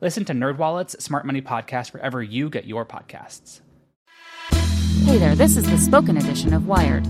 Listen to NerdWallet's Smart Money Podcast wherever you get your podcasts. Hey there, this is the spoken edition of Wired.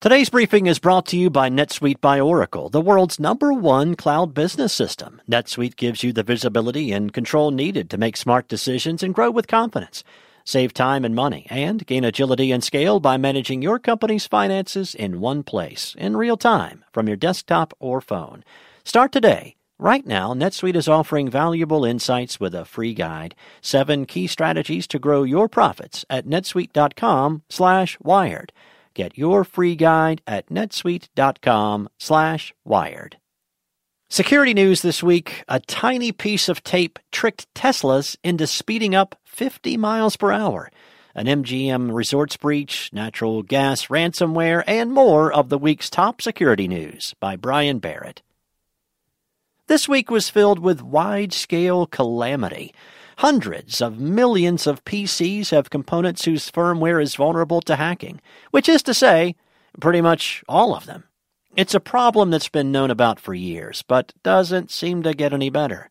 Today's briefing is brought to you by NetSuite by Oracle, the world's number one cloud business system. NetSuite gives you the visibility and control needed to make smart decisions and grow with confidence. Save time and money and gain agility and scale by managing your company's finances in one place, in real time, from your desktop or phone. Start today. Right now, NetSuite is offering valuable insights with a free guide, seven key strategies to grow your profits at netsuite.com slash wired. Get your free guide at netsuite.com slash wired. Security news this week. A tiny piece of tape tricked Teslas into speeding up 50 miles per hour. An MGM Resorts breach, natural gas ransomware, and more of the week's top security news by Brian Barrett. This week was filled with wide scale calamity. Hundreds of millions of PCs have components whose firmware is vulnerable to hacking, which is to say, pretty much all of them. It's a problem that's been known about for years, but doesn't seem to get any better.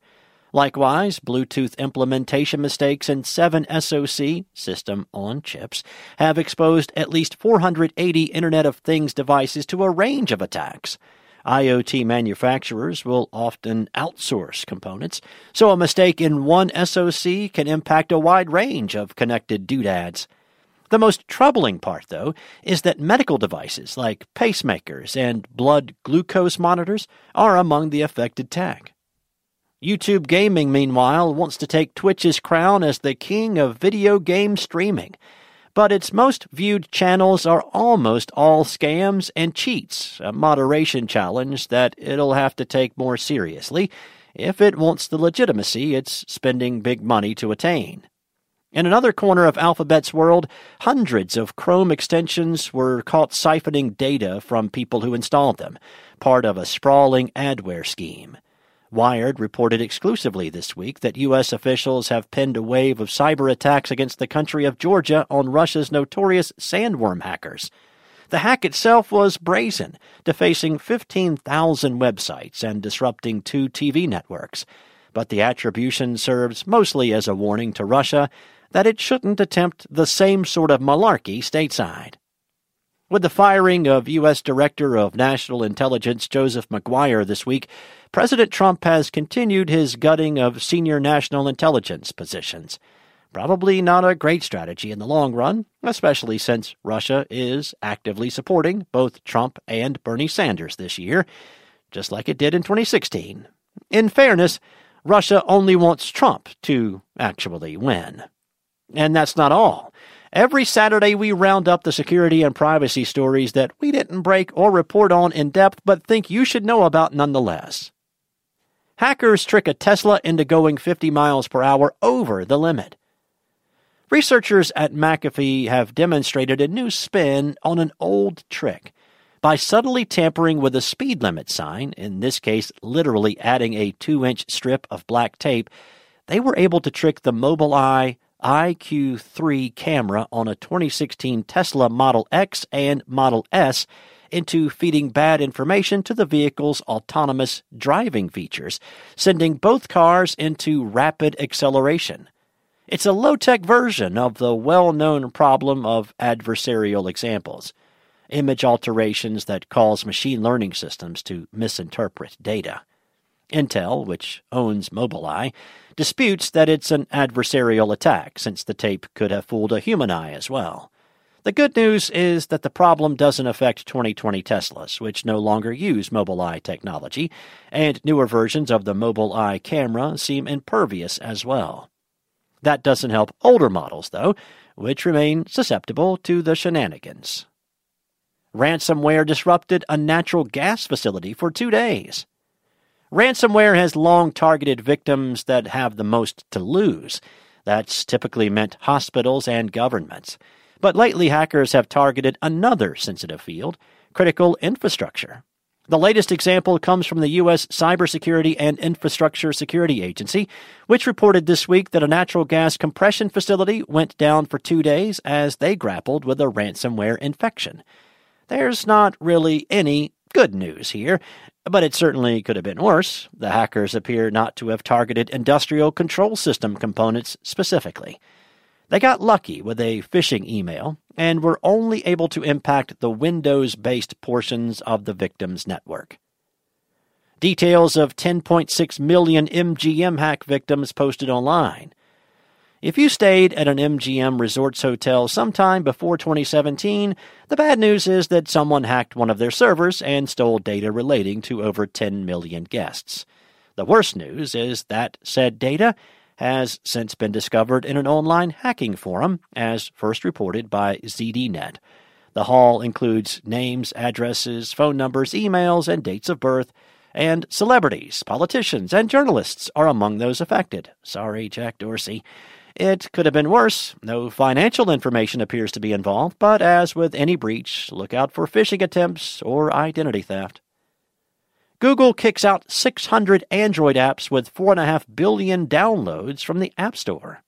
Likewise, Bluetooth implementation mistakes in 7SoC, System on Chips, have exposed at least 480 Internet of Things devices to a range of attacks. IoT manufacturers will often outsource components, so a mistake in one SoC can impact a wide range of connected doodads. The most troubling part, though, is that medical devices like pacemakers and blood glucose monitors are among the affected tech. YouTube Gaming, meanwhile, wants to take Twitch's crown as the king of video game streaming but its most viewed channels are almost all scams and cheats, a moderation challenge that it'll have to take more seriously if it wants the legitimacy it's spending big money to attain. In another corner of Alphabet's world, hundreds of Chrome extensions were caught siphoning data from people who installed them, part of a sprawling adware scheme. Wired reported exclusively this week that U.S. officials have pinned a wave of cyber attacks against the country of Georgia on Russia's notorious sandworm hackers. The hack itself was brazen, defacing 15,000 websites and disrupting two TV networks. But the attribution serves mostly as a warning to Russia that it shouldn't attempt the same sort of malarkey stateside. With the firing of U.S. Director of National Intelligence Joseph Maguire this week, President Trump has continued his gutting of senior national intelligence positions. Probably not a great strategy in the long run, especially since Russia is actively supporting both Trump and Bernie Sanders this year, just like it did in 2016. In fairness, Russia only wants Trump to actually win. And that's not all. Every Saturday, we round up the security and privacy stories that we didn't break or report on in depth but think you should know about nonetheless. Hackers trick a Tesla into going 50 miles per hour over the limit. Researchers at McAfee have demonstrated a new spin on an old trick. By subtly tampering with a speed limit sign, in this case literally adding a 2 inch strip of black tape, they were able to trick the Mobileye EyeQ3 camera on a 2016 Tesla Model X and Model S into feeding bad information to the vehicle's autonomous driving features, sending both cars into rapid acceleration. It's a low tech version of the well known problem of adversarial examples. image alterations that cause machine learning systems to misinterpret data. Intel, which owns Mobileye, disputes that it's an adversarial attack since the tape could have fooled a human eye as well. The good news is that the problem doesn't affect 2020 Teslas, which no longer use Mobileye technology, and newer versions of the Mobileye camera seem impervious as well. That doesn't help older models, though, which remain susceptible to the shenanigans. Ransomware disrupted a natural gas facility for two days. Ransomware has long targeted victims that have the most to lose. That's typically meant hospitals and governments. But lately, hackers have targeted another sensitive field critical infrastructure. The latest example comes from the U.S. Cybersecurity and Infrastructure Security Agency, which reported this week that a natural gas compression facility went down for two days as they grappled with a ransomware infection. There's not really any good news here, but it certainly could have been worse. The hackers appear not to have targeted industrial control system components specifically. They got lucky with a phishing email and were only able to impact the Windows based portions of the victim's network. Details of 10.6 million MGM hack victims posted online. If you stayed at an MGM Resorts hotel sometime before 2017, the bad news is that someone hacked one of their servers and stole data relating to over 10 million guests. The worst news is that said data has since been discovered in an online hacking forum, as first reported by ZDNet. The haul includes names, addresses, phone numbers, emails, and dates of birth, and celebrities, politicians, and journalists are among those affected. Sorry, Jack Dorsey. It could have been worse. No financial information appears to be involved, but as with any breach, look out for phishing attempts or identity theft. Google kicks out 600 Android apps with 4.5 billion downloads from the App Store.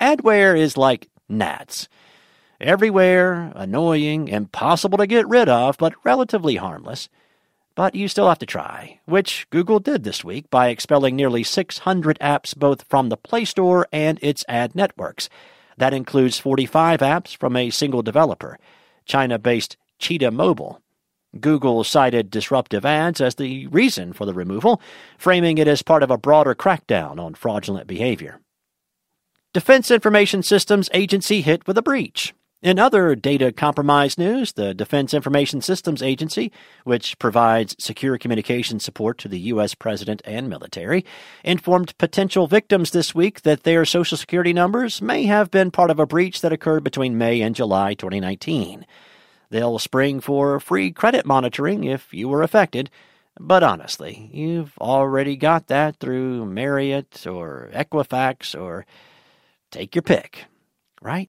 Adware is like gnats. Everywhere, annoying, impossible to get rid of, but relatively harmless. But you still have to try, which Google did this week by expelling nearly 600 apps both from the Play Store and its ad networks. That includes 45 apps from a single developer, China based Cheetah Mobile. Google cited disruptive ads as the reason for the removal, framing it as part of a broader crackdown on fraudulent behavior. Defense Information Systems Agency hit with a breach. In other data compromise news, the Defense Information Systems Agency, which provides secure communication support to the U.S. president and military, informed potential victims this week that their Social Security numbers may have been part of a breach that occurred between May and July 2019. They'll spring for free credit monitoring if you were affected, but honestly, you've already got that through Marriott or Equifax or take your pick, right?